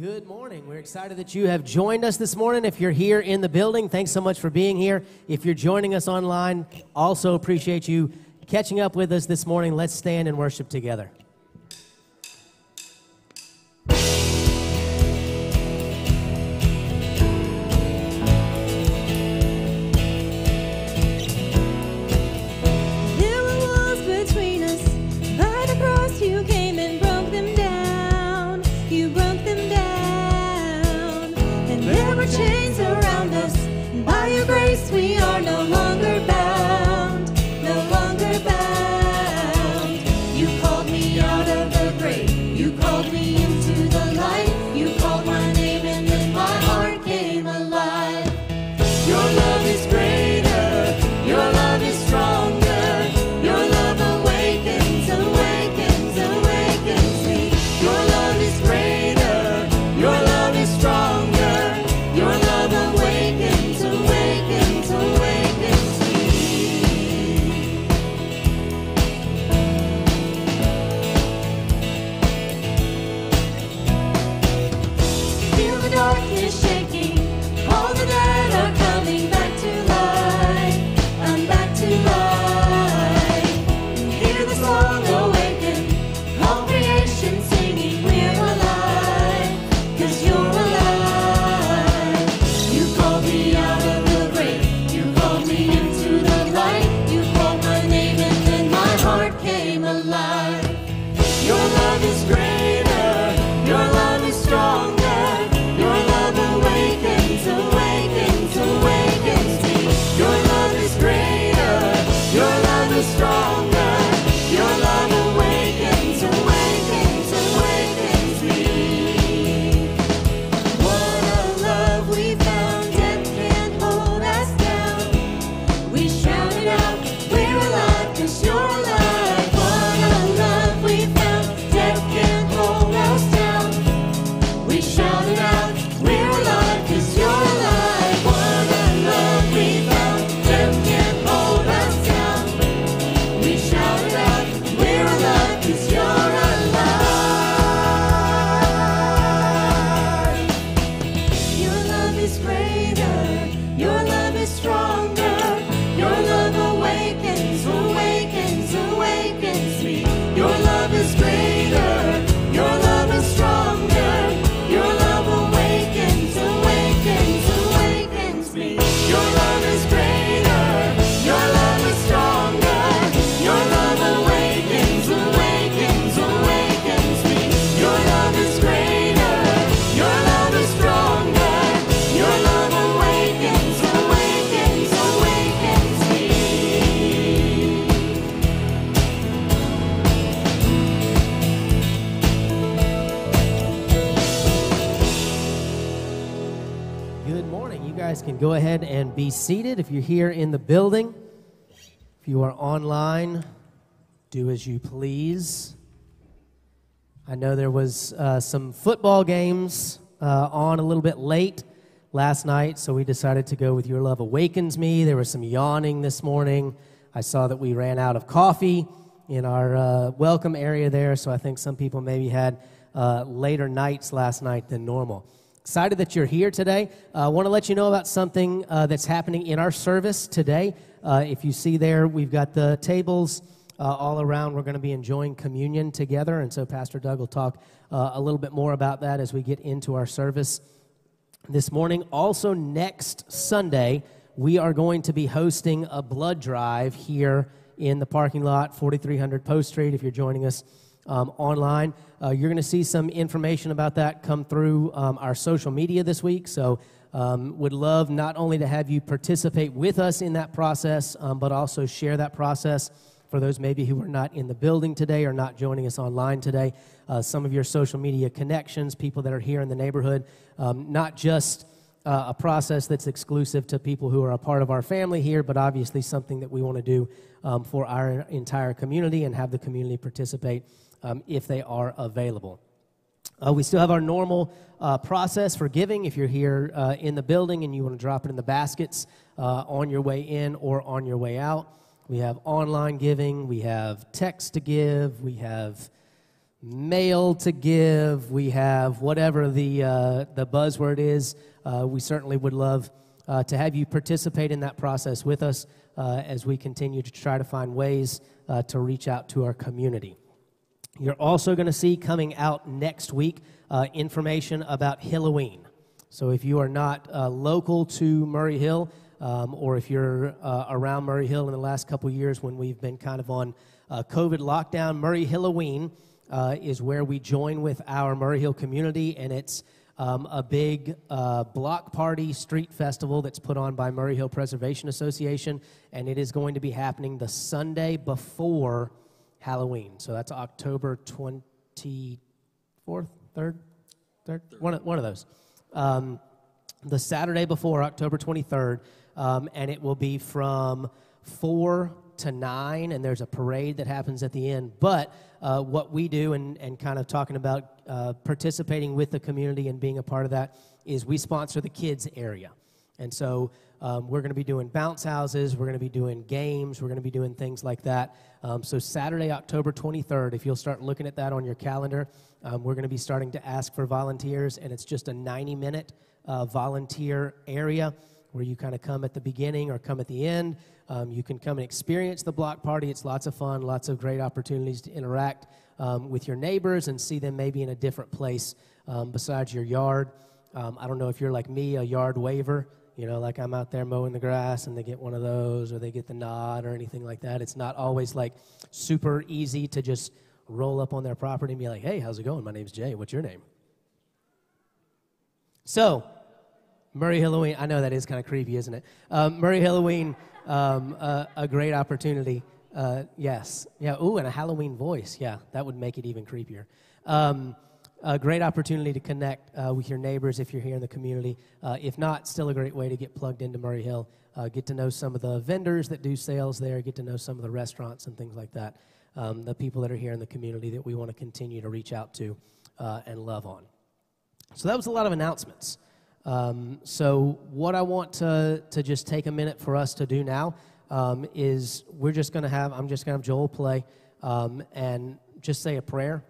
Good morning. We're excited that you have joined us this morning. If you're here in the building, thanks so much for being here. If you're joining us online, also appreciate you catching up with us this morning. Let's stand and worship together. Seated if you're here in the building. If you are online, do as you please. I know there was uh, some football games uh, on a little bit late last night, so we decided to go with Your Love Awakens Me. There was some yawning this morning. I saw that we ran out of coffee in our uh, welcome area there, so I think some people maybe had uh, later nights last night than normal. Excited that you're here today. I want to let you know about something uh, that's happening in our service today. Uh, if you see there, we've got the tables uh, all around. We're going to be enjoying communion together, and so Pastor Doug will talk uh, a little bit more about that as we get into our service this morning. Also, next Sunday, we are going to be hosting a blood drive here in the parking lot, 4300 Post Street. If you're joining us um, online, uh, you're going to see some information about that come through um, our social media this week. So, um, would love not only to have you participate with us in that process, um, but also share that process for those maybe who are not in the building today or not joining us online today. Uh, some of your social media connections, people that are here in the neighborhood, um, not just uh, a process that's exclusive to people who are a part of our family here, but obviously something that we want to do um, for our entire community and have the community participate um, if they are available. Uh, we still have our normal uh, process for giving. If you're here uh, in the building and you want to drop it in the baskets uh, on your way in or on your way out, we have online giving, we have text to give, we have mail to give. We have whatever the uh, the buzzword is. Uh, we certainly would love to have you participate in that process with us as we continue to try to find ways to reach out to our community. You're also going to see coming out next week uh, information about Halloween. So if you are not uh, local to Murray Hill, um, or if you're uh, around Murray Hill in the last couple years when we've been kind of on uh, COVID lockdown, Murray Halloween uh, is where we join with our Murray Hill community, and it's um, a big uh, block party street festival that's put on by Murray Hill Preservation Association, and it is going to be happening the Sunday before Halloween. So that's October 24th, 3rd? 3rd? One of, one of those. Um, the Saturday before, October 23rd, um, and it will be from 4 to 9, and there's a parade that happens at the end. But uh, what we do, and, and kind of talking about uh, participating with the community and being a part of that, is we sponsor the kids area. And so um, we're going to be doing bounce houses, we're going to be doing games, we're going to be doing things like that. Um, so, Saturday, October 23rd, if you'll start looking at that on your calendar, um, we're going to be starting to ask for volunteers, and it's just a 90 minute uh, volunteer area where you kind of come at the beginning or come at the end. Um, you can come and experience the block party. It's lots of fun, lots of great opportunities to interact um, with your neighbors and see them maybe in a different place um, besides your yard. I don't know if you're like me, a yard waver. You know, like I'm out there mowing the grass and they get one of those or they get the nod or anything like that. It's not always like super easy to just roll up on their property and be like, hey, how's it going? My name's Jay. What's your name? So, Murray Halloween, I know that is kind of creepy, isn't it? Um, Murray Halloween, um, uh, a great opportunity. Uh, yes. Yeah. Ooh, and a Halloween voice. Yeah, that would make it even creepier. Um, a great opportunity to connect uh, with your neighbors if you're here in the community. Uh, if not, still a great way to get plugged into Murray Hill. Uh, get to know some of the vendors that do sales there, get to know some of the restaurants and things like that. Um, the people that are here in the community that we want to continue to reach out to uh, and love on. So that was a lot of announcements. Um, so, what I want to, to just take a minute for us to do now um, is we're just going to have, I'm just going to have Joel play um, and just say a prayer.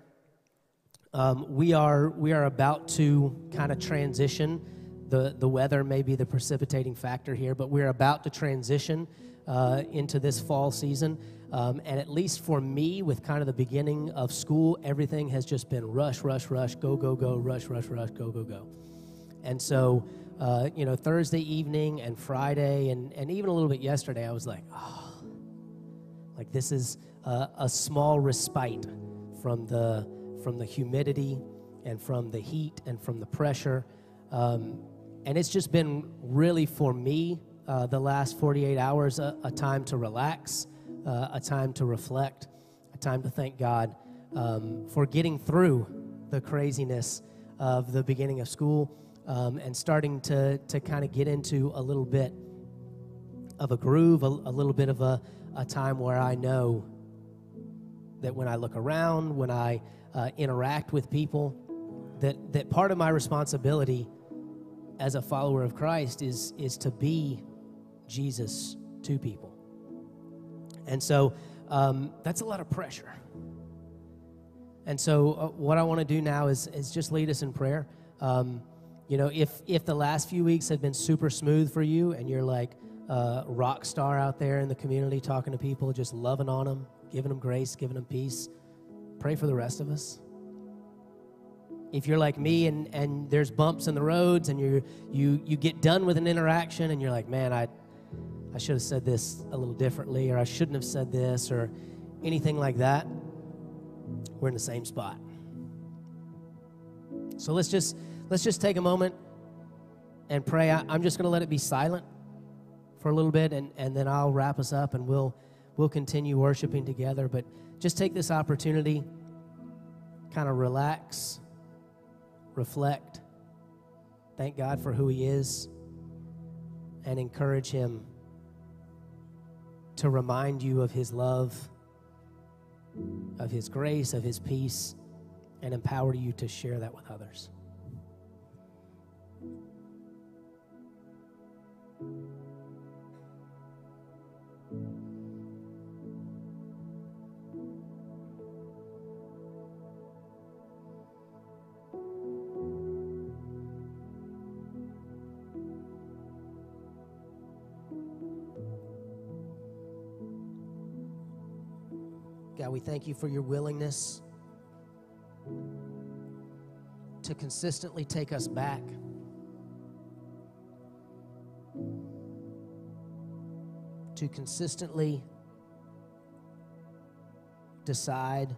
Um, we, are, we are about to kind of transition. The, the weather may be the precipitating factor here, but we're about to transition uh, into this fall season. Um, and at least for me, with kind of the beginning of school, everything has just been rush, rush, rush, go, go, go, rush, rush, rush, go, go, go. And so, uh, you know, Thursday evening and Friday and, and even a little bit yesterday, I was like, oh, like this is a, a small respite from the, from the humidity and from the heat and from the pressure. Um, and it's just been really for me uh, the last 48 hours a, a time to relax, uh, a time to reflect, a time to thank God um, for getting through the craziness of the beginning of school um, and starting to, to kind of get into a little bit of a groove, a, a little bit of a, a time where I know that when I look around, when I uh, interact with people, that, that part of my responsibility as a follower of Christ is, is to be Jesus to people. And so um, that's a lot of pressure. And so, uh, what I want to do now is, is just lead us in prayer. Um, you know, if, if the last few weeks have been super smooth for you and you're like a rock star out there in the community talking to people, just loving on them, giving them grace, giving them peace, pray for the rest of us. If you're like me and, and there's bumps in the roads and you you, you get done with an interaction and you're like, man, I, I should have said this a little differently, or I shouldn't have said this, or anything like that, we're in the same spot. So let's just let's just take a moment and pray. I, am just going to let it be silent for a little bit, and, and then I'll wrap us up, and we'll we'll continue worshiping together. But just take this opportunity, kind of relax, reflect, thank God for who He is, and encourage Him to remind you of His love, of His grace, of His peace, and empower you to share that with others. God, we thank you for your willingness to consistently take us back. To consistently decide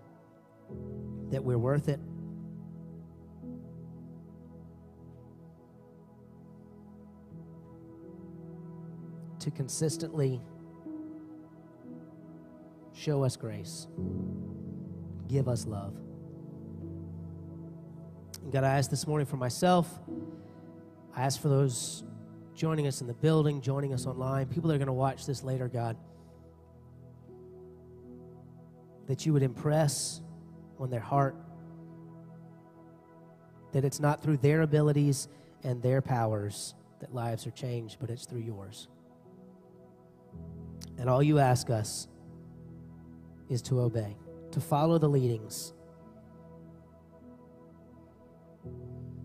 that we're worth it. To consistently show us grace, give us love. God, I ask this morning for myself. I ask for those joining us in the building, joining us online, people that are going to watch this later, God, that you would impress on their heart that it's not through their abilities and their powers that lives are changed, but it's through yours. And all you ask us is to obey, to follow the leadings.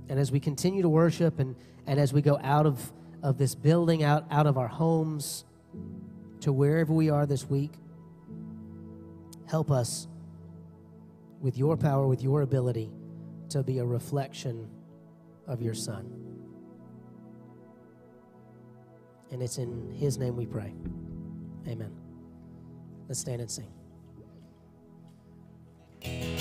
And as we continue to worship and, and as we go out of, of this building, out, out of our homes, to wherever we are this week, help us with your power, with your ability to be a reflection of your Son. And it's in His name we pray. Amen. Let's stand and sing. Let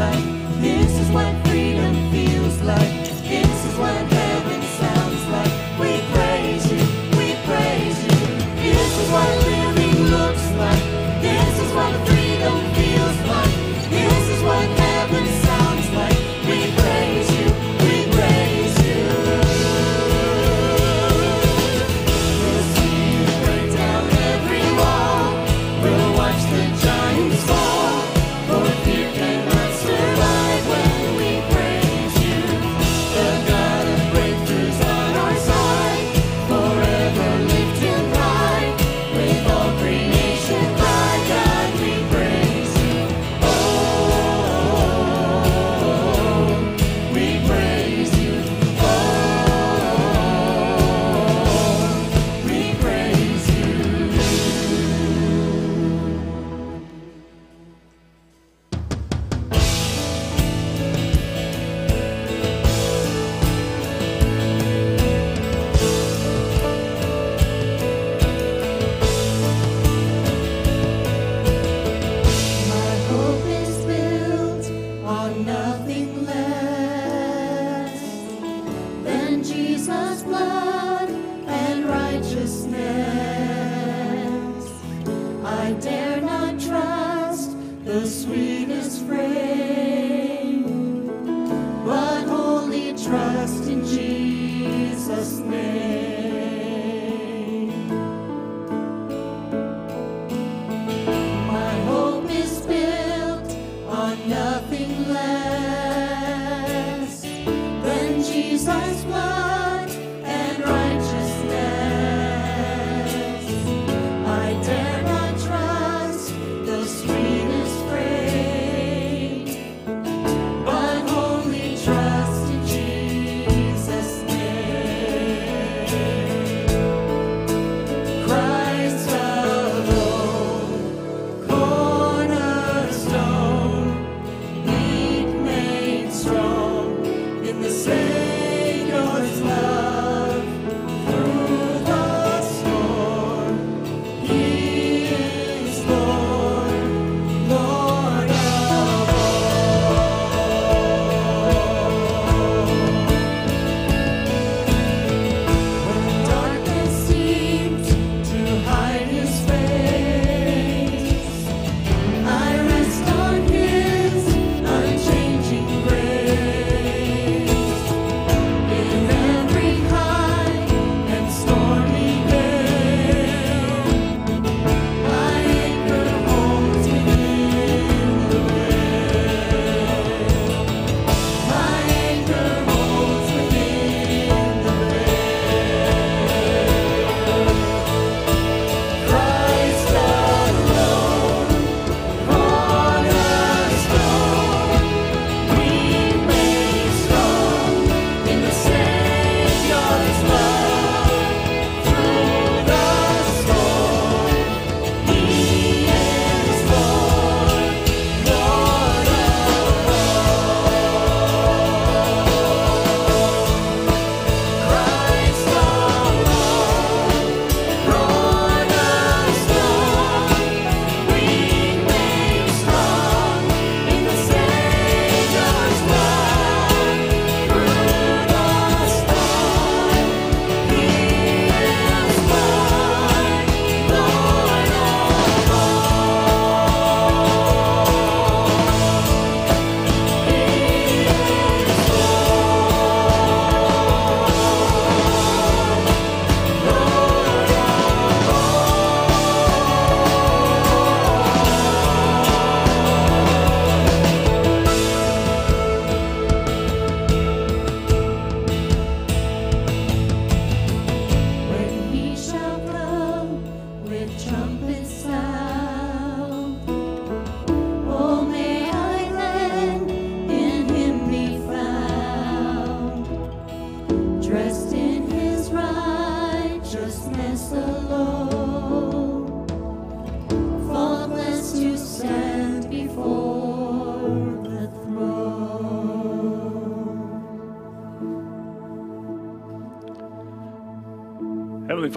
life. This is what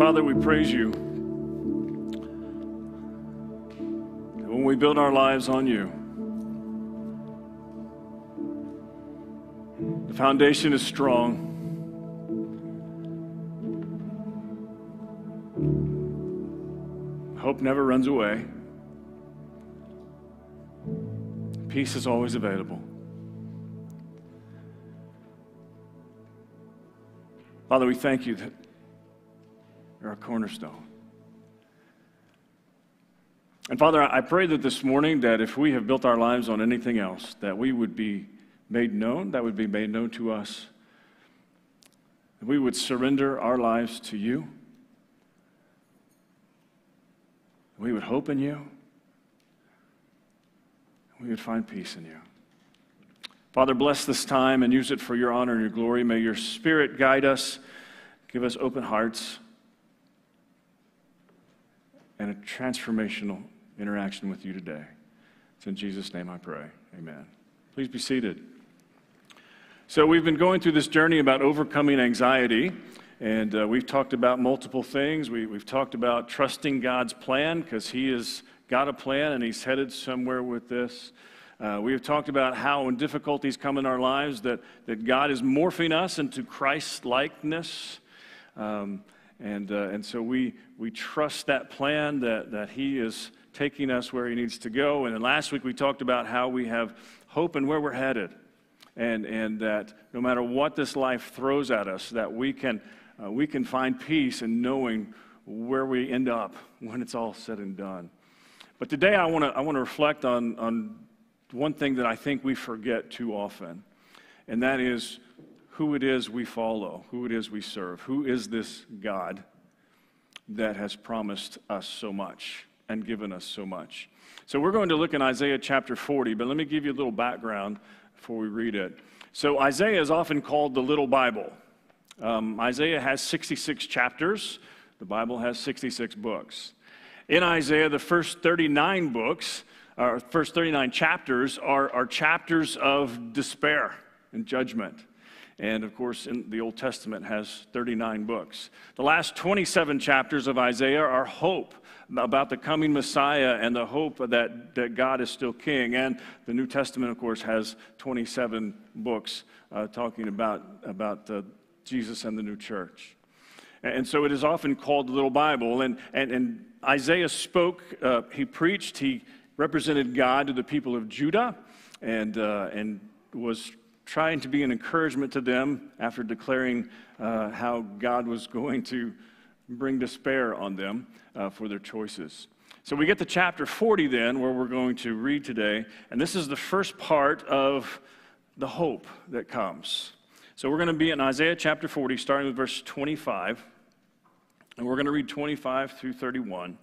Father, we praise you. When we build our lives on you, the foundation is strong. Hope never runs away. Peace is always available. Father, we thank you that you're our cornerstone. And Father, I pray that this morning that if we have built our lives on anything else, that we would be made known, that would be made known to us. That we would surrender our lives to you. We would hope in you. We would find peace in you. Father, bless this time and use it for your honor and your glory. May your spirit guide us, give us open hearts and a transformational interaction with you today. It's in Jesus' name I pray. Amen. Please be seated. So, we've been going through this journey about overcoming anxiety, and uh, we've talked about multiple things. We, we've talked about trusting God's plan because He has got a plan and He's headed somewhere with this. Uh, we have talked about how when difficulties come in our lives that, that God is morphing us into Christ likeness. Um, and, uh, and so we, we trust that plan that, that He is taking us where He needs to go. And then last week we talked about how we have hope and where we're headed. And, and that no matter what this life throws at us, that we can, uh, we can find peace in knowing where we end up when it's all said and done. But today I want to I wanna reflect on, on one thing that I think we forget too often, and that is who it is we follow, who it is we serve. Who is this God that has promised us so much and given us so much? So we're going to look in Isaiah chapter 40, but let me give you a little background before we read it. So Isaiah is often called the Little Bible. Um, Isaiah has 66 chapters. The Bible has 66 books. In Isaiah, the first 39 books, or first 39 chapters, are, are chapters of despair and judgment. And of course, in the Old Testament has 39 books. The last 27 chapters of Isaiah are hope about the coming Messiah and the hope that, that God is still king. And the New Testament, of course, has 27 books uh, talking about, about uh, Jesus and the new church. And so it is often called the Little Bible. And, and, and Isaiah spoke, uh, he preached, he represented God to the people of Judah and, uh, and was trying to be an encouragement to them after declaring uh, how God was going to bring despair on them uh, for their choices. So we get to chapter 40 then, where we're going to read today, and this is the first part of the hope that comes. So we're going to be in Isaiah chapter 40, starting with verse 25, and we're going to read 25 through 31.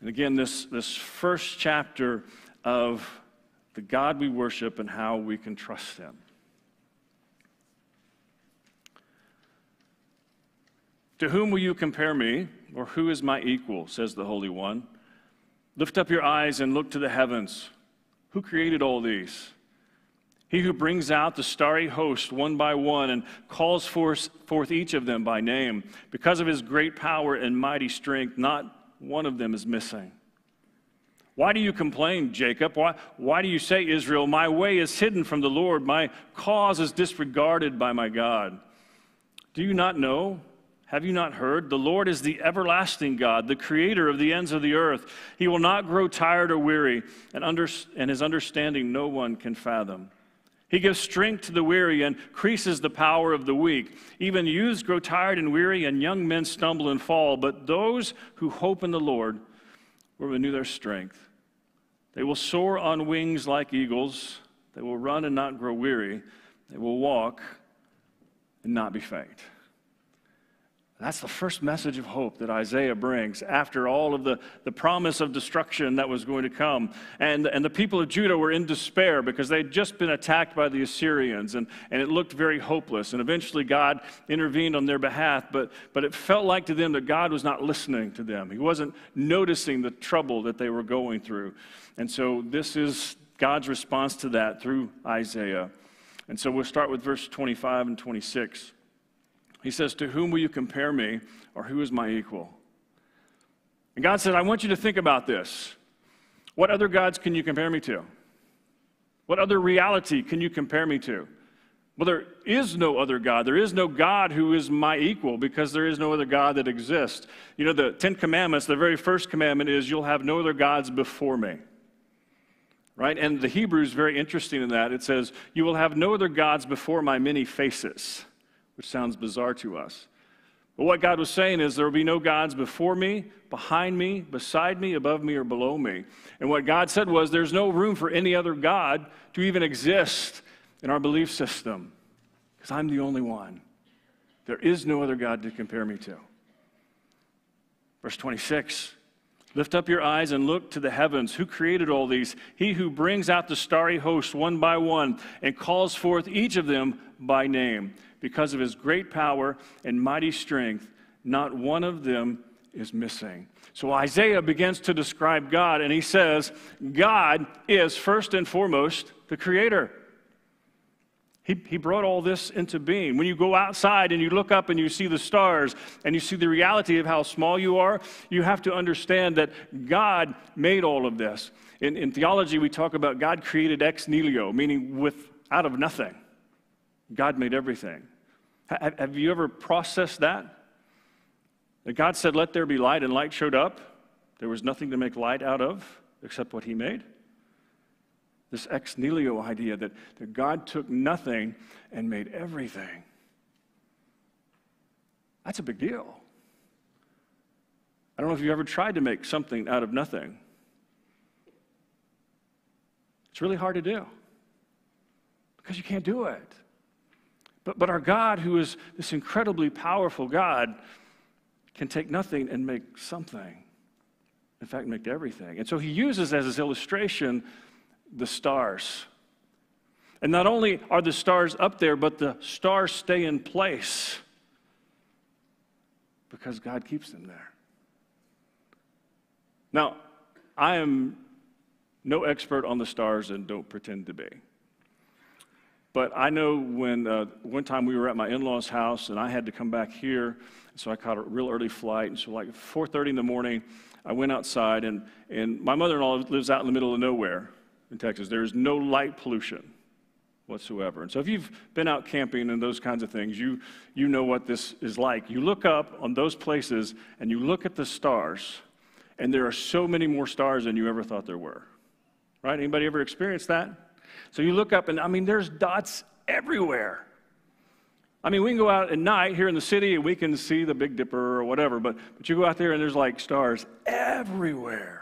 And again, this, this first chapter of the God we worship and how we can trust Him. To whom will you compare me, or who is my equal, says the Holy One? Lift up your eyes and look to the heavens. Who created all these? He who brings out the starry host one by one and calls forth, forth each of them by name. Because of his great power and mighty strength, not one of them is missing. Why do you complain, Jacob? Why, why do you say, Israel, my way is hidden from the Lord, my cause is disregarded by my God? Do you not know? Have you not heard? The Lord is the everlasting God, the creator of the ends of the earth. He will not grow tired or weary, and, under, and his understanding no one can fathom. He gives strength to the weary and increases the power of the weak. Even youths grow tired and weary, and young men stumble and fall. But those who hope in the Lord will renew their strength. They will soar on wings like eagles. They will run and not grow weary. They will walk and not be faint. That's the first message of hope that Isaiah brings after all of the, the promise of destruction that was going to come. And, and the people of Judah were in despair because they'd just been attacked by the Assyrians, and, and it looked very hopeless. And eventually, God intervened on their behalf, but, but it felt like to them that God was not listening to them. He wasn't noticing the trouble that they were going through. And so, this is God's response to that through Isaiah. And so, we'll start with verse 25 and 26. He says, To whom will you compare me, or who is my equal? And God said, I want you to think about this. What other gods can you compare me to? What other reality can you compare me to? Well, there is no other God. There is no God who is my equal because there is no other God that exists. You know, the Ten Commandments, the very first commandment is, You'll have no other gods before me. Right? And the Hebrew is very interesting in that. It says, You will have no other gods before my many faces which sounds bizarre to us. But what God was saying is there will be no gods before me, behind me, beside me, above me, or below me. And what God said was there's no room for any other God to even exist in our belief system because I'm the only one. There is no other God to compare me to. Verse 26 Lift up your eyes and look to the heavens. Who created all these? He who brings out the starry host one by one and calls forth each of them by name because of his great power and mighty strength, not one of them is missing. So Isaiah begins to describe God, and he says, God is first and foremost the creator. He, he brought all this into being. When you go outside and you look up and you see the stars and you see the reality of how small you are, you have to understand that God made all of this. In, in theology, we talk about God created ex nihilo, meaning with out of nothing. God made everything. Ha- have you ever processed that? That God said, Let there be light, and light showed up. There was nothing to make light out of except what He made. This ex nihilo idea that, that God took nothing and made everything. That's a big deal. I don't know if you've ever tried to make something out of nothing. It's really hard to do because you can't do it. But, but our God, who is this incredibly powerful God, can take nothing and make something. In fact, make everything. And so he uses as his illustration the stars. And not only are the stars up there, but the stars stay in place because God keeps them there. Now, I am no expert on the stars and don't pretend to be. But I know when uh, one time we were at my in-laws' house and I had to come back here, so I caught a real early flight. And so like 4:30 in the morning, I went outside and, and my mother-in-law lives out in the middle of nowhere in Texas. There is no light pollution whatsoever. And so if you've been out camping and those kinds of things, you, you know what this is like. You look up on those places and you look at the stars, and there are so many more stars than you ever thought there were. Right? Anybody ever experienced that? So you look up and I mean there's dots everywhere. I mean, we can go out at night here in the city and we can see the Big Dipper or whatever, but, but you go out there and there's like stars everywhere.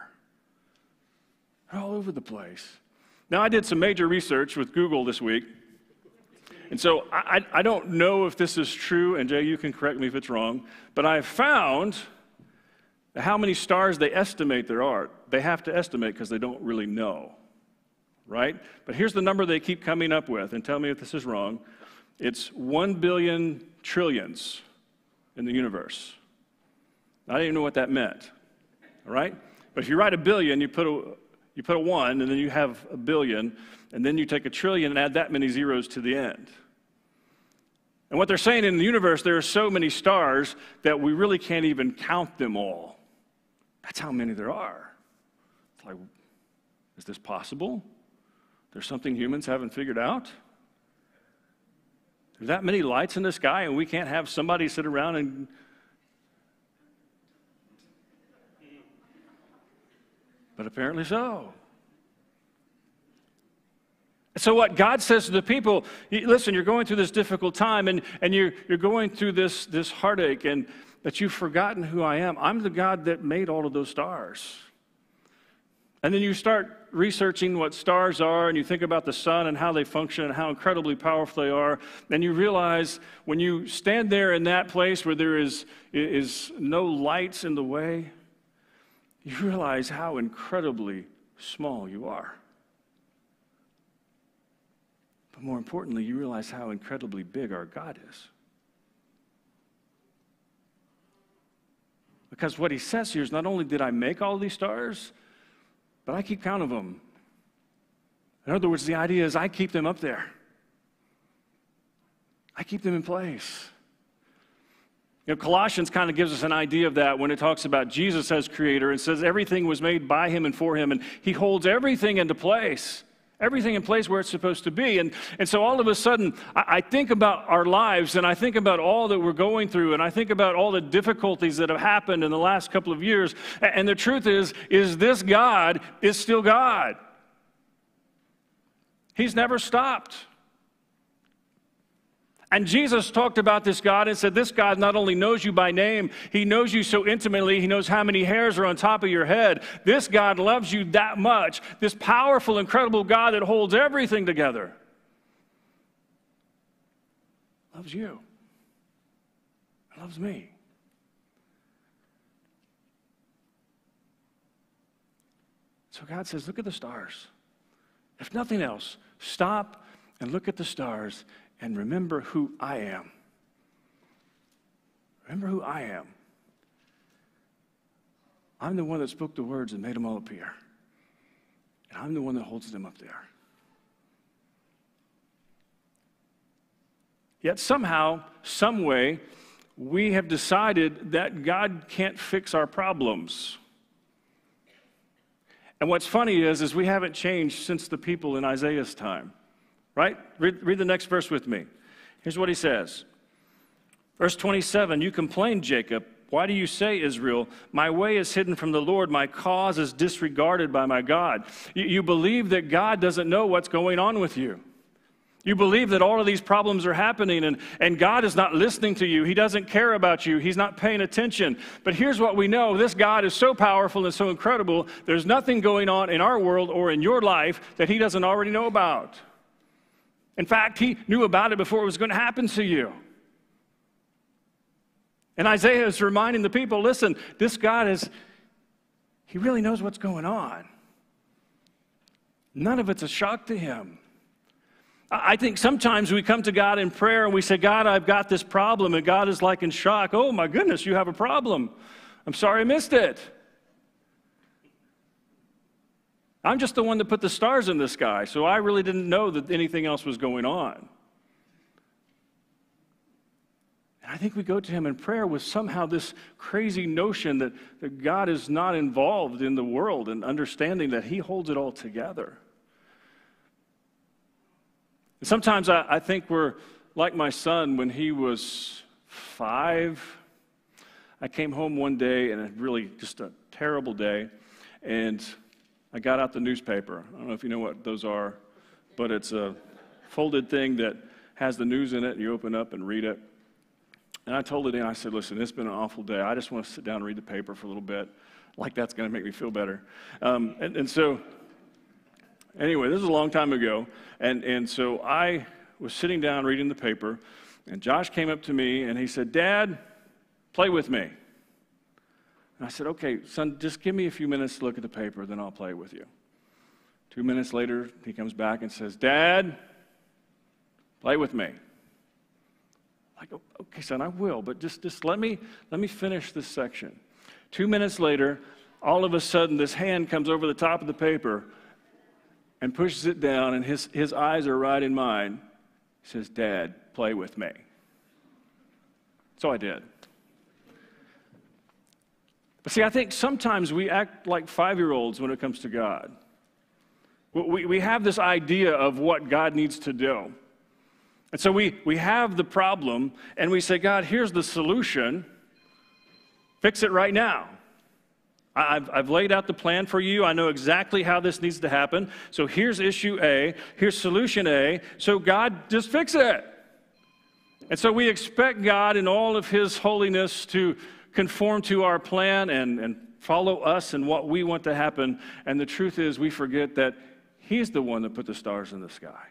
They're all over the place. Now, I did some major research with Google this week. And so I, I don't know if this is true, and Jay, you can correct me if it's wrong, but I found how many stars they estimate there are. They have to estimate because they don't really know, right? But here's the number they keep coming up with, and tell me if this is wrong. It's 1 billion trillions in the universe. I didn't even know what that meant, all right? But if you write a billion, you put a, you put a one, and then you have a billion, and then you take a trillion and add that many zeros to the end. And what they're saying in the universe, there are so many stars that we really can't even count them all. That's how many there are. It's like, is this possible? There's something humans haven't figured out? There's that many lights in the sky, and we can't have somebody sit around and But apparently so. So, what God says to the people, listen, you're going through this difficult time and, and you're, you're going through this, this heartache, and that you've forgotten who I am. I'm the God that made all of those stars. And then you start researching what stars are, and you think about the sun and how they function and how incredibly powerful they are. And you realize when you stand there in that place where there is, is no lights in the way, you realize how incredibly small you are. But more importantly, you realize how incredibly big our God is. Because what he says here is not only did I make all these stars, but I keep count of them. In other words, the idea is I keep them up there. I keep them in place. You know, Colossians kind of gives us an idea of that when it talks about Jesus as creator and says everything was made by him and for him, and he holds everything into place. Everything in place where it's supposed to be. And, and so all of a sudden, I, I think about our lives and I think about all that we're going through and I think about all the difficulties that have happened in the last couple of years. And, and the truth is, is this God is still God. He's never stopped. And Jesus talked about this God and said, This God not only knows you by name, He knows you so intimately, He knows how many hairs are on top of your head. This God loves you that much. This powerful, incredible God that holds everything together loves you, loves me. So God says, Look at the stars. If nothing else, stop and look at the stars and remember who I am. Remember who I am. I'm the one that spoke the words and made them all appear. And I'm the one that holds them up there. Yet somehow, some way, we have decided that God can't fix our problems. And what's funny is, is we haven't changed since the people in Isaiah's time, right? Read, read the next verse with me. Here's what he says. Verse 27 You complain, Jacob. Why do you say, Israel, my way is hidden from the Lord, my cause is disregarded by my God? You, you believe that God doesn't know what's going on with you. You believe that all of these problems are happening and, and God is not listening to you. He doesn't care about you. He's not paying attention. But here's what we know this God is so powerful and so incredible, there's nothing going on in our world or in your life that He doesn't already know about. In fact, He knew about it before it was going to happen to you. And Isaiah is reminding the people listen, this God is, He really knows what's going on. None of it's a shock to Him. I think sometimes we come to God in prayer and we say, God, I've got this problem. And God is like in shock. Oh, my goodness, you have a problem. I'm sorry I missed it. I'm just the one that put the stars in the sky, so I really didn't know that anything else was going on. And I think we go to him in prayer with somehow this crazy notion that, that God is not involved in the world and understanding that he holds it all together. And sometimes I, I think we're like my son when he was five. I came home one day and it really just a terrible day, and I got out the newspaper. I don't know if you know what those are, but it's a folded thing that has the news in it, and you open up and read it. And I told it, and I said, listen, it's been an awful day. I just want to sit down and read the paper for a little bit. Like that's going to make me feel better. Um, and, and so Anyway, this is a long time ago. And, and so I was sitting down reading the paper, and Josh came up to me and he said, Dad, play with me. And I said, Okay, son, just give me a few minutes to look at the paper, then I'll play with you. Two minutes later, he comes back and says, Dad, play with me. I Like, okay, son, I will, but just, just let me let me finish this section. Two minutes later, all of a sudden, this hand comes over the top of the paper and pushes it down, and his, his eyes are right in mine. He says, Dad, play with me. So I did. But see, I think sometimes we act like five year olds when it comes to God. We, we have this idea of what God needs to do. And so we, we have the problem, and we say, God, here's the solution. Fix it right now. I've, I've laid out the plan for you. I know exactly how this needs to happen. So here's issue A, here's solution A. So God, just fix it. And so we expect God in all of His holiness to conform to our plan and, and follow us and what we want to happen. And the truth is, we forget that He's the one that put the stars in the sky.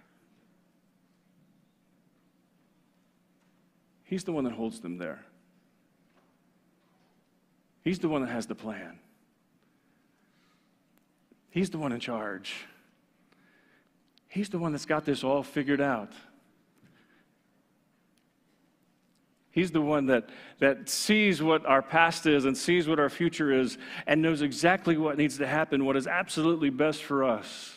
He's the one that holds them there. He's the one that has the plan. He's the one in charge. He's the one that's got this all figured out. He's the one that, that sees what our past is and sees what our future is and knows exactly what needs to happen, what is absolutely best for us.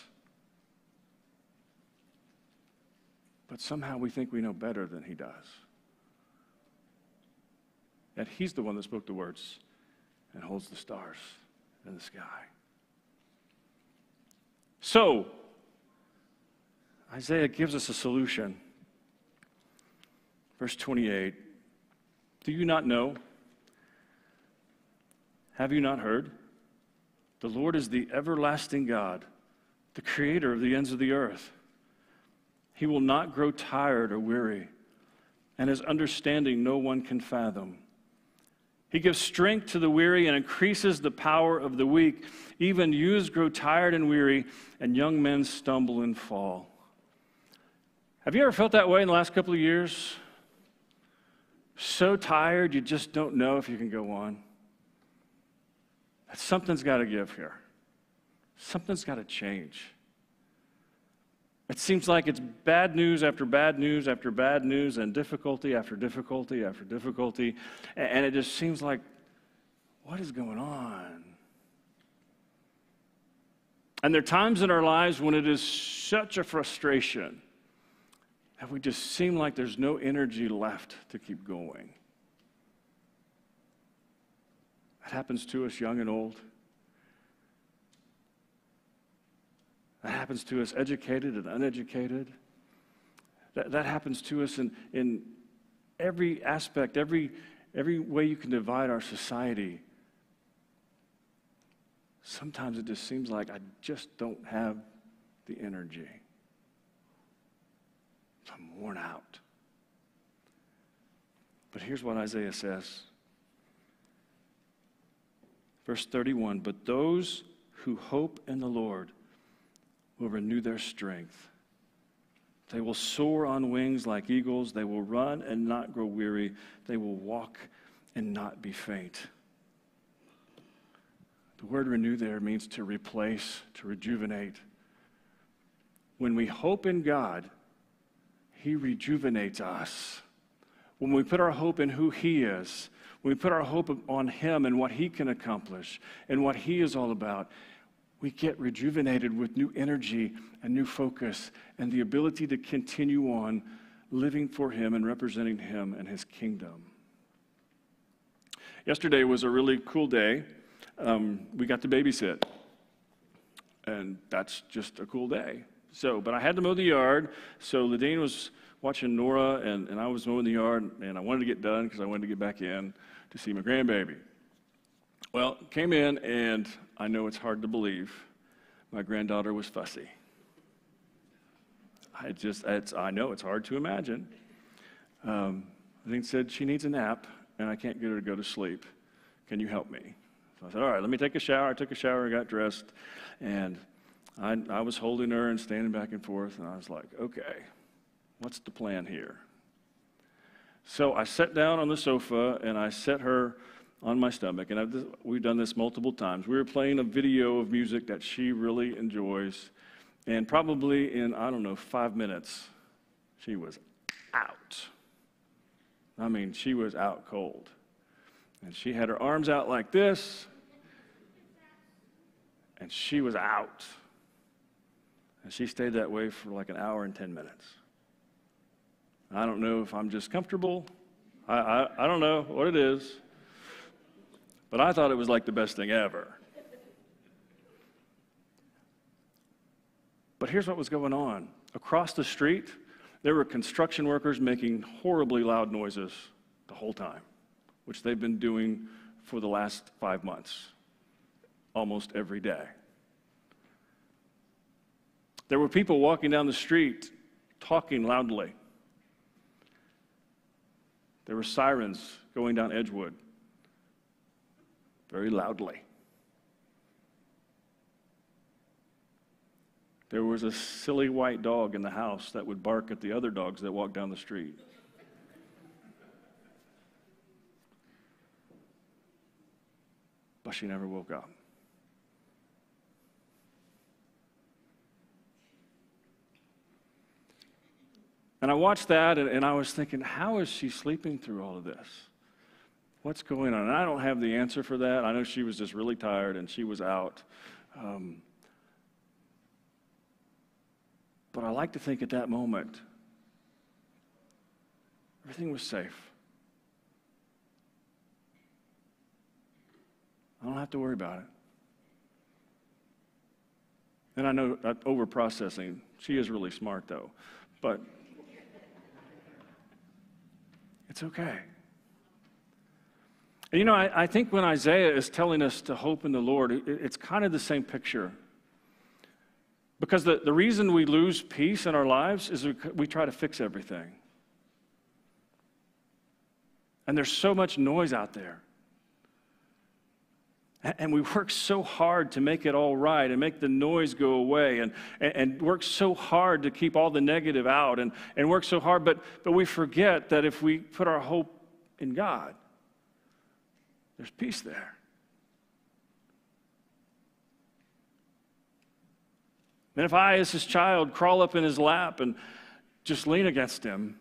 But somehow we think we know better than he does. That he's the one that spoke the words and holds the stars in the sky. So, Isaiah gives us a solution. Verse 28 Do you not know? Have you not heard? The Lord is the everlasting God, the creator of the ends of the earth. He will not grow tired or weary, and his understanding no one can fathom. He gives strength to the weary and increases the power of the weak. Even youths grow tired and weary, and young men stumble and fall. Have you ever felt that way in the last couple of years? So tired, you just don't know if you can go on. Something's got to give here. Something's got to change. It seems like it's bad news after bad news after bad news and difficulty after difficulty after difficulty. And it just seems like, what is going on? And there are times in our lives when it is such a frustration That we just seem like there's no energy left to keep going. That happens to us, young and old. That happens to us, educated and uneducated. That, that happens to us in, in every aspect, every, every way you can divide our society. Sometimes it just seems like I just don't have the energy. I'm worn out. But here's what Isaiah says. Verse 31 But those who hope in the Lord will renew their strength. They will soar on wings like eagles. They will run and not grow weary. They will walk and not be faint. The word renew there means to replace, to rejuvenate. When we hope in God, He rejuvenates us. When we put our hope in who He is, when we put our hope on Him and what He can accomplish and what He is all about, we get rejuvenated with new energy and new focus and the ability to continue on living for Him and representing Him and His kingdom. Yesterday was a really cool day. Um, we got to babysit, and that's just a cool day. So, but I had to mow the yard, so Ladine was watching Nora, and, and I was mowing the yard, and I wanted to get done because I wanted to get back in to see my grandbaby. Well, came in, and I know it's hard to believe. My granddaughter was fussy. I just, I know it's hard to imagine. Um, think said she needs a nap, and I can't get her to go to sleep. Can you help me? So I said, all right, let me take a shower. I took a shower, got dressed, and I, I was holding her and standing back and forth, and I was like, okay, what's the plan here? So I sat down on the sofa and I set her on my stomach, and I've, we've done this multiple times. We were playing a video of music that she really enjoys, and probably in, I don't know, five minutes, she was out. I mean, she was out cold. And she had her arms out like this, and she was out. And she stayed that way for like an hour and 10 minutes. I don't know if I'm just comfortable. I, I, I don't know what it is. But I thought it was like the best thing ever. But here's what was going on across the street, there were construction workers making horribly loud noises the whole time, which they've been doing for the last five months, almost every day. There were people walking down the street talking loudly. There were sirens going down Edgewood very loudly. There was a silly white dog in the house that would bark at the other dogs that walked down the street. But she never woke up. And I watched that and, and, I was thinking, how is she sleeping through all of this? What's going on? And I don't have the answer for that. I know she was just really tired and she was out. Um, but I like to think at that moment, everything was safe. I don't have to worry about it. And I know over processing, she is really smart though, but it's okay. You know, I, I, think when Isaiah is telling us to hope in the Lord, it, it's kind of the same picture. Because the, the reason we lose peace in our lives is we, we try to fix everything. And there's so much noise out there. And we work so hard to make it all right and make the noise go away and, and, work so hard to keep all the negative out and, and work so hard, but, but we forget that if we put our hope in God, there's peace there. And if I, as his child, crawl up in his lap and just lean against him,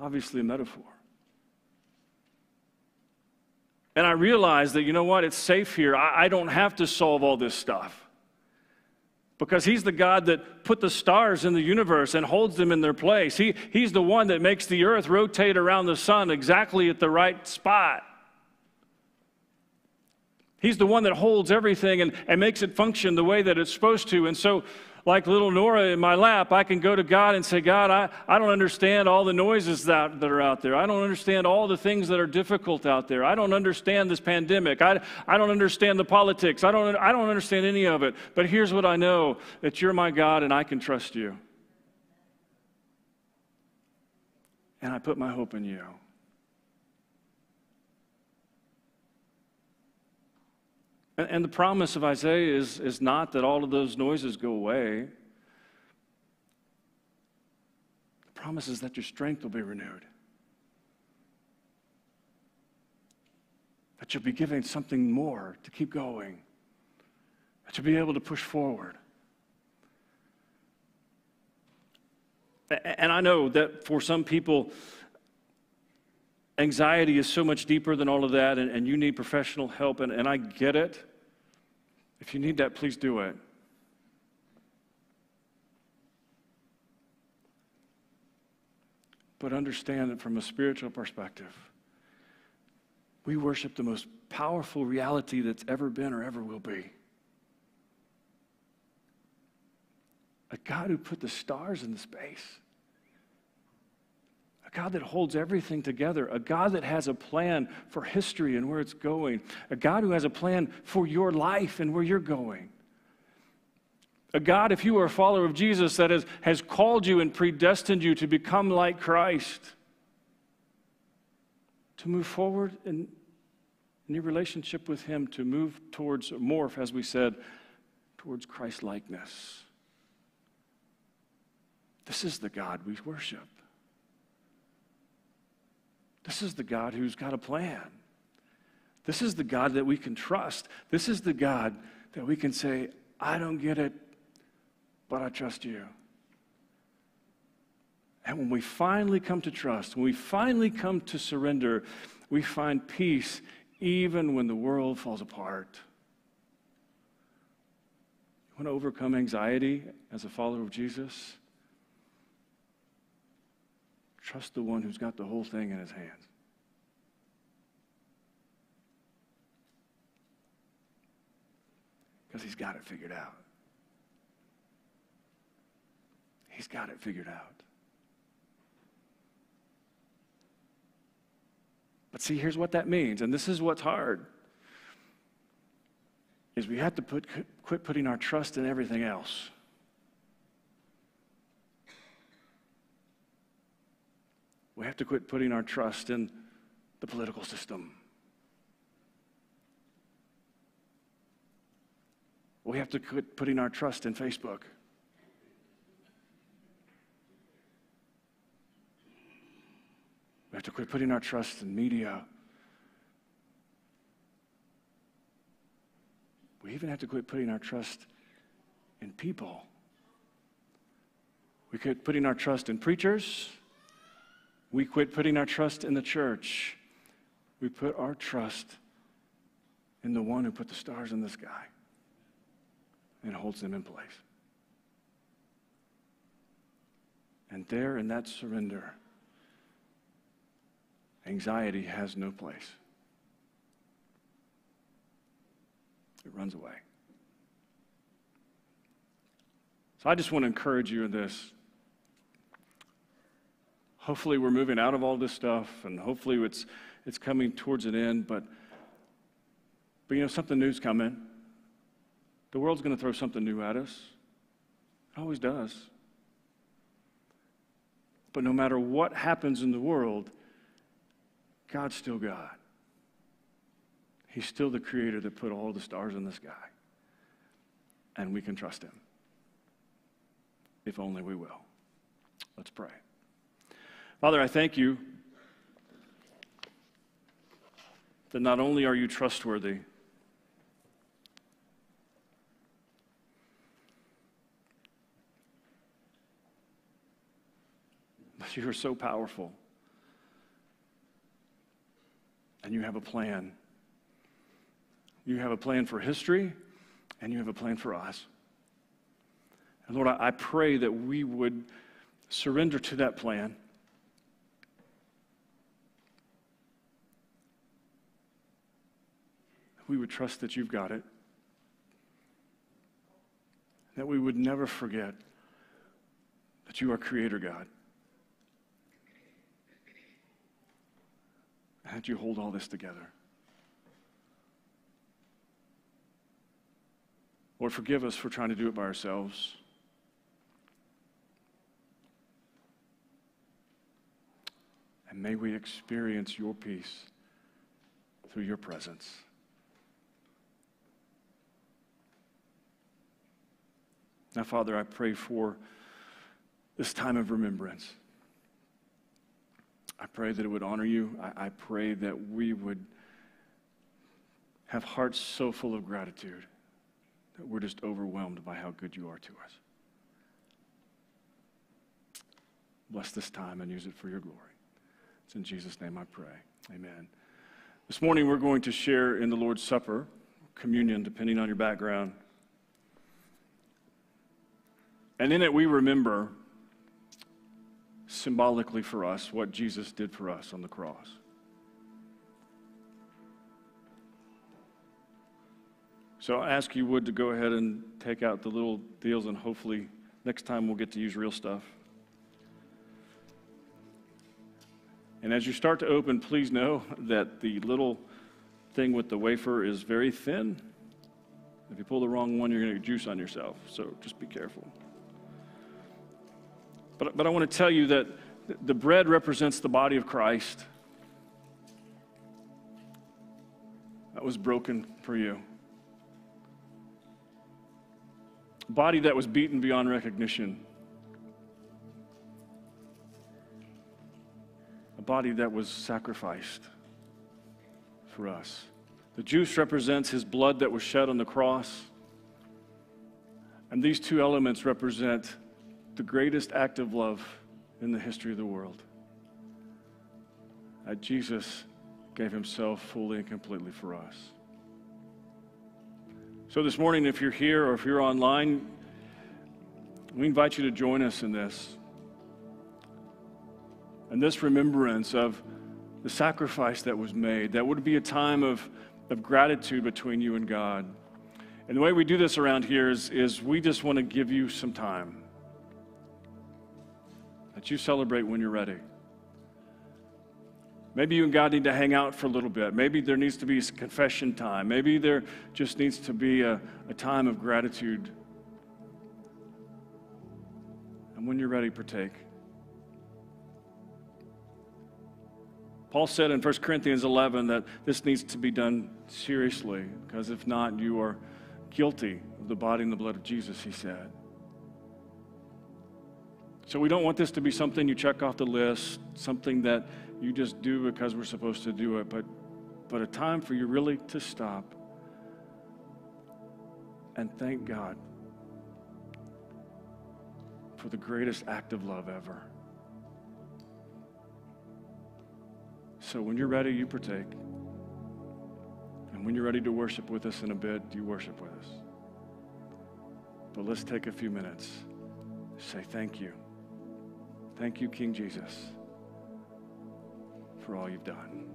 obviously a metaphor. And I realize that, you know what, it's safe here. I, I don't have to solve all this stuff. because he's the God that put the stars in the universe and holds them in their place. He, he's the one that makes the earth rotate around the sun exactly at the right spot. He's the one that holds everything and, and makes it function the way that it's supposed to. And so, like little Nora in my lap, I can go to God and say, God, I, I don't understand all the noises that, that are out there. I don't understand all the things that are difficult out there. I don't understand this pandemic. I, I don't understand the politics. I don't, I don't understand any of it. But here's what I know that you're my God and I can trust you. And I put my hope in you. And, and the promise of Isaiah is, is not that all of those noises go away. The promise is that your strength will be renewed. That you'll be given something more to keep going. That you'll be able to push forward. And I know that for some people, anxiety is so much deeper than all of that, and, and you need professional help, and, and I get it. If you need that, please do it. But understand that from a spiritual perspective, we worship the most powerful reality that's ever been or ever will be. A God who put the stars in the space. God that holds everything together. A God that has a plan for history and where it's going. A God who has a plan for your life and where you're going. A God, if you are a follower of Jesus, that has, has called you and predestined you to become like Christ, to move forward in, in your relationship with Him, to move towards, morph, as we said, towards Christ likeness. This is the God we worship. This is the God who's got a plan. This is the God that we can trust. This is the God that we can say, I don't get it, but I trust you. And when we finally come to trust, when we finally come to surrender, we find peace even when the world falls apart. You want to overcome anxiety as a follower of Jesus? Trust the one who's got the whole thing in his hands. Because he's got it figured out. He's got it figured out. But see, here's what that means, and this is what's hard. Is we have to put, quit putting our trust in everything else. We have to quit putting our trust in the political system. We have to quit putting our trust in Facebook. We have to quit putting our trust in media. We even have to quit putting our trust in people. We quit putting our trust in preachers. We quit putting our trust in the church. We put our trust in the one who put the stars in the sky and holds them in place. And there, in that surrender, anxiety has no place. It runs away. So I just want to encourage you in this. Hopefully, we're moving out of all this stuff, and hopefully, it's, it's coming towards an end. But, but you know, something new's coming. The world's going to throw something new at us. It always does. But no matter what happens in the world, God's still God. He's still the creator that put all the stars in the sky. And we can trust him. If only we will. Let's pray. Father, I thank you that not only are you trustworthy, but you are so powerful. And you have a plan. You have a plan for history, and you have a plan for us. And Lord, I, pray that we would surrender to that plan. We would trust that you've got it. That we would never forget that you are Creator God. And that you hold all this together. Lord, forgive us for trying to do it by ourselves. And may we experience your peace through your presence. Now, Father, I pray for this time of remembrance. I pray that it would honor you. I, I, pray that we would have hearts so full of gratitude that we're just overwhelmed by how good you are to us. Bless this time and use it for your glory. It's in Jesus' name I pray. Amen. This morning we're going to share in the Lord's Supper, communion, depending on your background. And in it, we remember symbolically for us what Jesus did for us on the cross. So I ask you would to go ahead and take out the little deals, and hopefully next time we'll get to use real stuff. And as you start to open, please know that the little thing with the wafer is very thin. If you pull the wrong one, you're going to juice on yourself. So just be careful. But, but I want to tell you that the bread represents the body of Christ that was broken for you. A body that was beaten beyond recognition. A body that was sacrificed for us. The juice represents his blood that was shed on the cross. And these two elements represent the greatest act of love in the history of the world. That Jesus gave himself fully and completely for us. So, this morning, if you're here or if you're online, we invite you to join us in this. And this remembrance of the sacrifice that was made, that would be a time of, of gratitude between you and God. And the way we do this around here is, is we just want to give you some time you celebrate when you're ready. Maybe you and God need to hang out for a little bit. Maybe there needs to be confession time. Maybe there just needs to be a, a time of gratitude. And when you're ready, partake. Paul said in 1 Corinthians 11 that this needs to be done seriously, because if not, you are guilty of the body and the blood of Jesus, he said. So we don't want this to be something you check off the list, something that you just do because we're supposed to do it, but, but a time for you really to stop and thank God for the greatest act of love ever. So when you're ready, you partake. And when you're ready to worship with us in a bit, you worship with us. But let's take a few minutes. Say thank you. Thank you, King Jesus, for all you've done.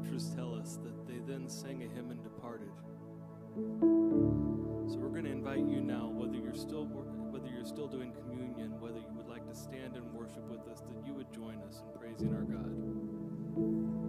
scriptures tell us that they then sang a hymn and departed. So we're going to invite you now, whether you're still whether you're still doing communion, whether you would like to stand and worship with us, that you would join us in praising our God.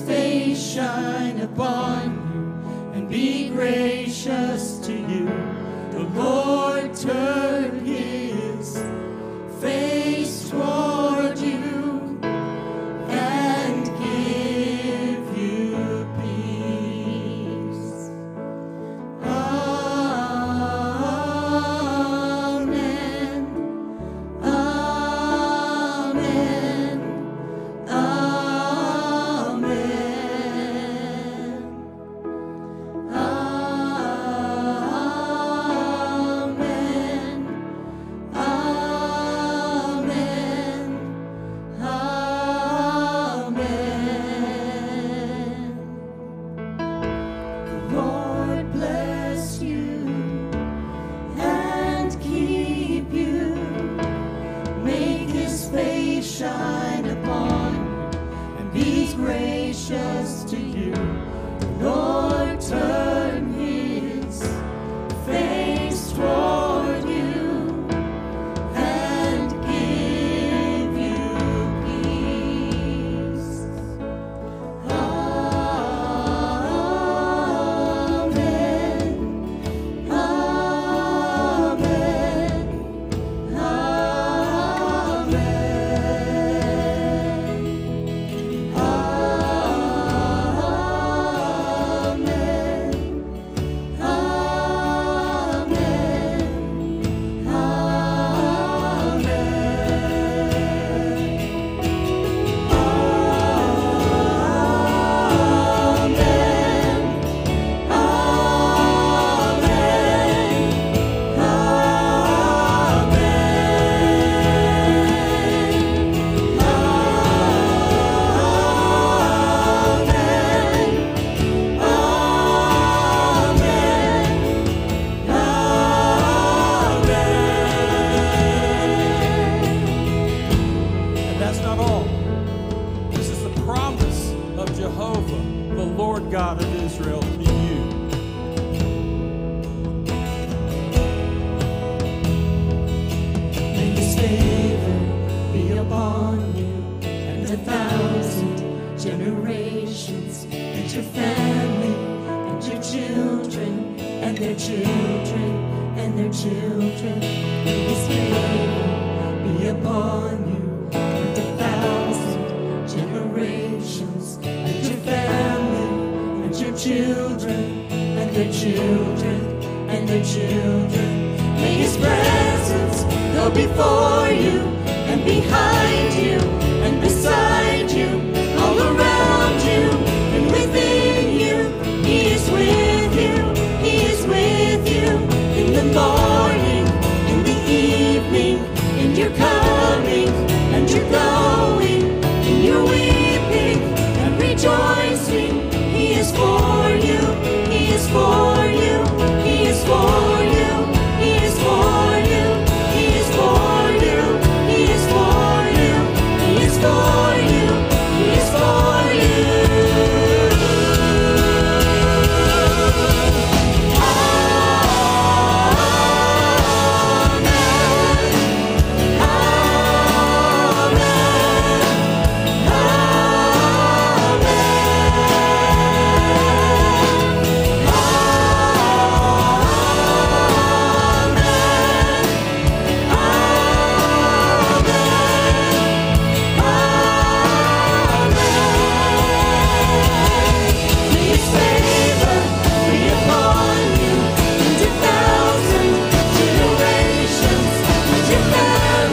Face shine upon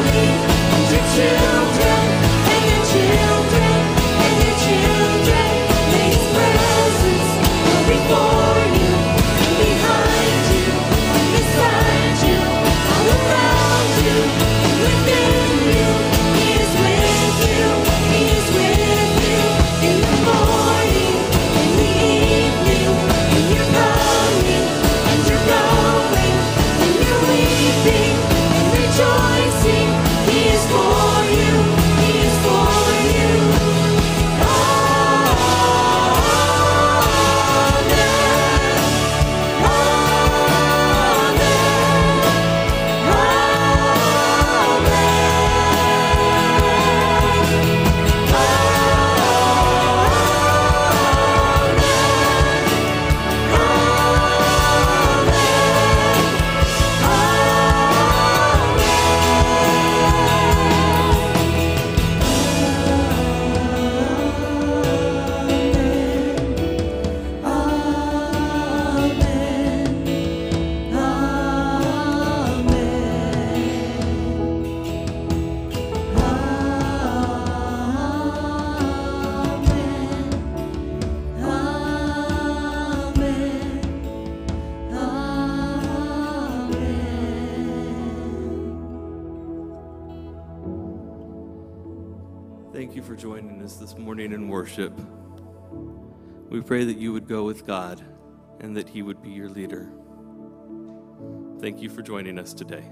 me until We pray that you would go with God and that He would be your leader. Thank you for joining us today.